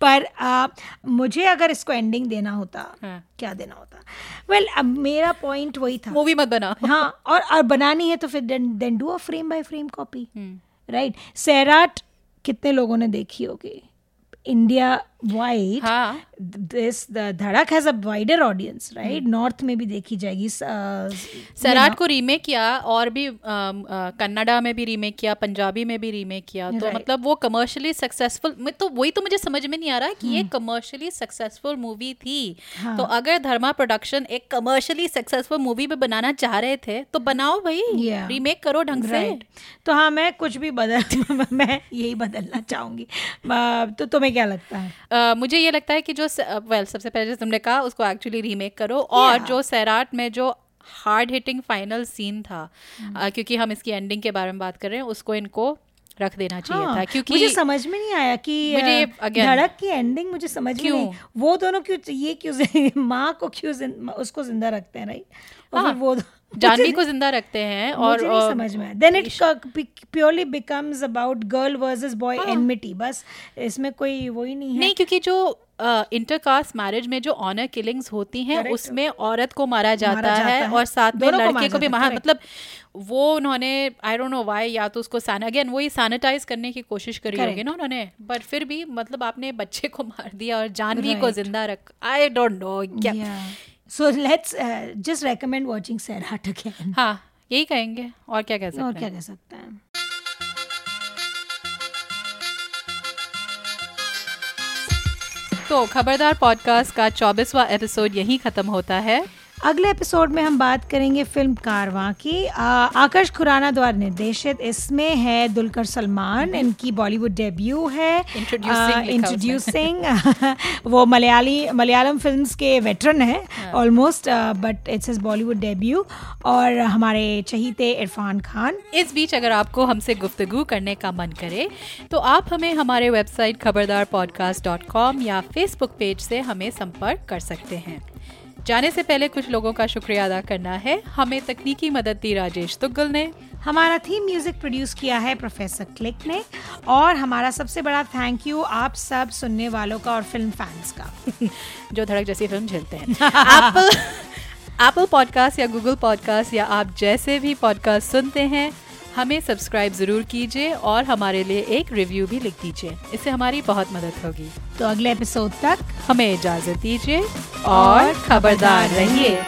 पर आ, मुझे अगर इसको एंडिंग देना होता हाँ। क्या देना होता? वेल well, अब मेरा पॉइंट वही था। मूवी मत बना। हाँ और और बनानी है तो फिर then do a frame by frame copy right Sairat कितने लोगों ने देखी होगी? India wide this Dhadak has a wider audience right north में भी देखी जाएगी सैराट को रीमेक किया और भी कन्नडा में भी रीमेक किया पंजाबी में भी रीमेक किया तो मतलब वो कमर्शियली सक्सेसफुल मैं तो वही तो मुझे समझ में नहीं आ रहा कि ये कमर्शियली सक्सेसफुल मूवी थी। हाँ. तो अगर धर्मा प्रोडक्शन एक कमर्शियली सक्सेसफुल मूवी में बनाना चाह रहे थे तो बनाओ भाई रीमेक करो ढंग से। तो हाँ मैं कुछ भी बदल मैं यही बदलना चाहूँगी। तो तुम्हें क्या लगता है? Uh, मुझे ये लगता है कि जो वेल सबसे पहले जो तुमने कहा उसको एक्चुअली रीमेक करो और Yeah. जो सैराट में जो हार्ड हिटिंग फाइनल सीन था uh, क्योंकि हम इसकी एंडिंग के बारे में बात कर रहे हैं उसको इनको रख देना चाहिए हाँ, था क्योंकि मुझे समझ में नहीं आया कि मुझे धड़क की एंडिंग मुझे समझ में नहीं वो दोनों क्यों ये क्यों माँ को क्यों उसको ज़िंदा रखते हैं राइट और हाँ, वो जानवी को ज़िंदा रखते हैं और मुझे नहीं समझ में then it purely becomes about girl versus boy enmity बस इसमें कोई वो ही नहीं है। नहीं क्योंकि जो इंटरकास्ट मैरिज में जो ऑनर किलिंग्स होती हैं Correct. उसमें औरत को मारा जाता, मारा जाता है, है। और साथ में दोनों को लड़के को भी मारा मतलब वो उन्होंने आई डोंट नो व्हाई या तो उसको अगेन वही सैनिटाइज करने की कोशिश करी होगी ना उन्होंने। बट फिर भी मतलब आपने बच्चे को मार दिया और जानवी को ज़िंदा रख आई डोंट नो क्या। So let's just recommend watching Sairat again हाँ यही कहेंगे। और क्या कह सकते हैं? और क्या कह सकते हैं? तो खबरदार पॉडकास्ट का चौबीसवा एपिसोड यहीं खत्म होता है। अगले एपिसोड में हम बात करेंगे फ़िल्म कारवां की। आकाश खुराना द्वारा निर्देशित इसमें है दुलकर सलमान इनकी बॉलीवुड डेब्यू है। इंट्रोड्यूसिंग वो मलयाली मलयालम फिल्म्स के वेटरन है almost but it's is Bollywood debut और हमारे चहीते इरफान खान। इस बीच अगर आपको हमसे गुफ्तगू करने का मन करे तो आप हमें हमारे website Khabardar podcast dot com या फेसबुक पेज से हमें संपर्क कर सकते हैं। जाने से पहले कुछ लोगों का शुक्रिया अदा करना है। हमें तकनीकी मदद दी राजेश तुगल ने। हमारा थीम म्यूज़िक प्रोड्यूस किया है प्रोफेसर क्लिक ने। और हमारा सबसे बड़ा थैंक यू आप सब सुनने वालों का और फ़िल्म फैंस का। जो धड़क जैसी फ़िल्म झेलते हैं। एप्पल एप्पल पॉडकास्ट या गूगल पॉडकास्ट या आप जैसे भी पॉडकास्ट सुनते हैं हमें सब्सक्राइब ज़रूर कीजिए और हमारे लिए एक रिव्यू भी लिख दीजिए। इससे हमारी बहुत मदद होगी। तो अगले एपिसोड तक हमें इजाज़त दीजिए और खबरदार रहिए।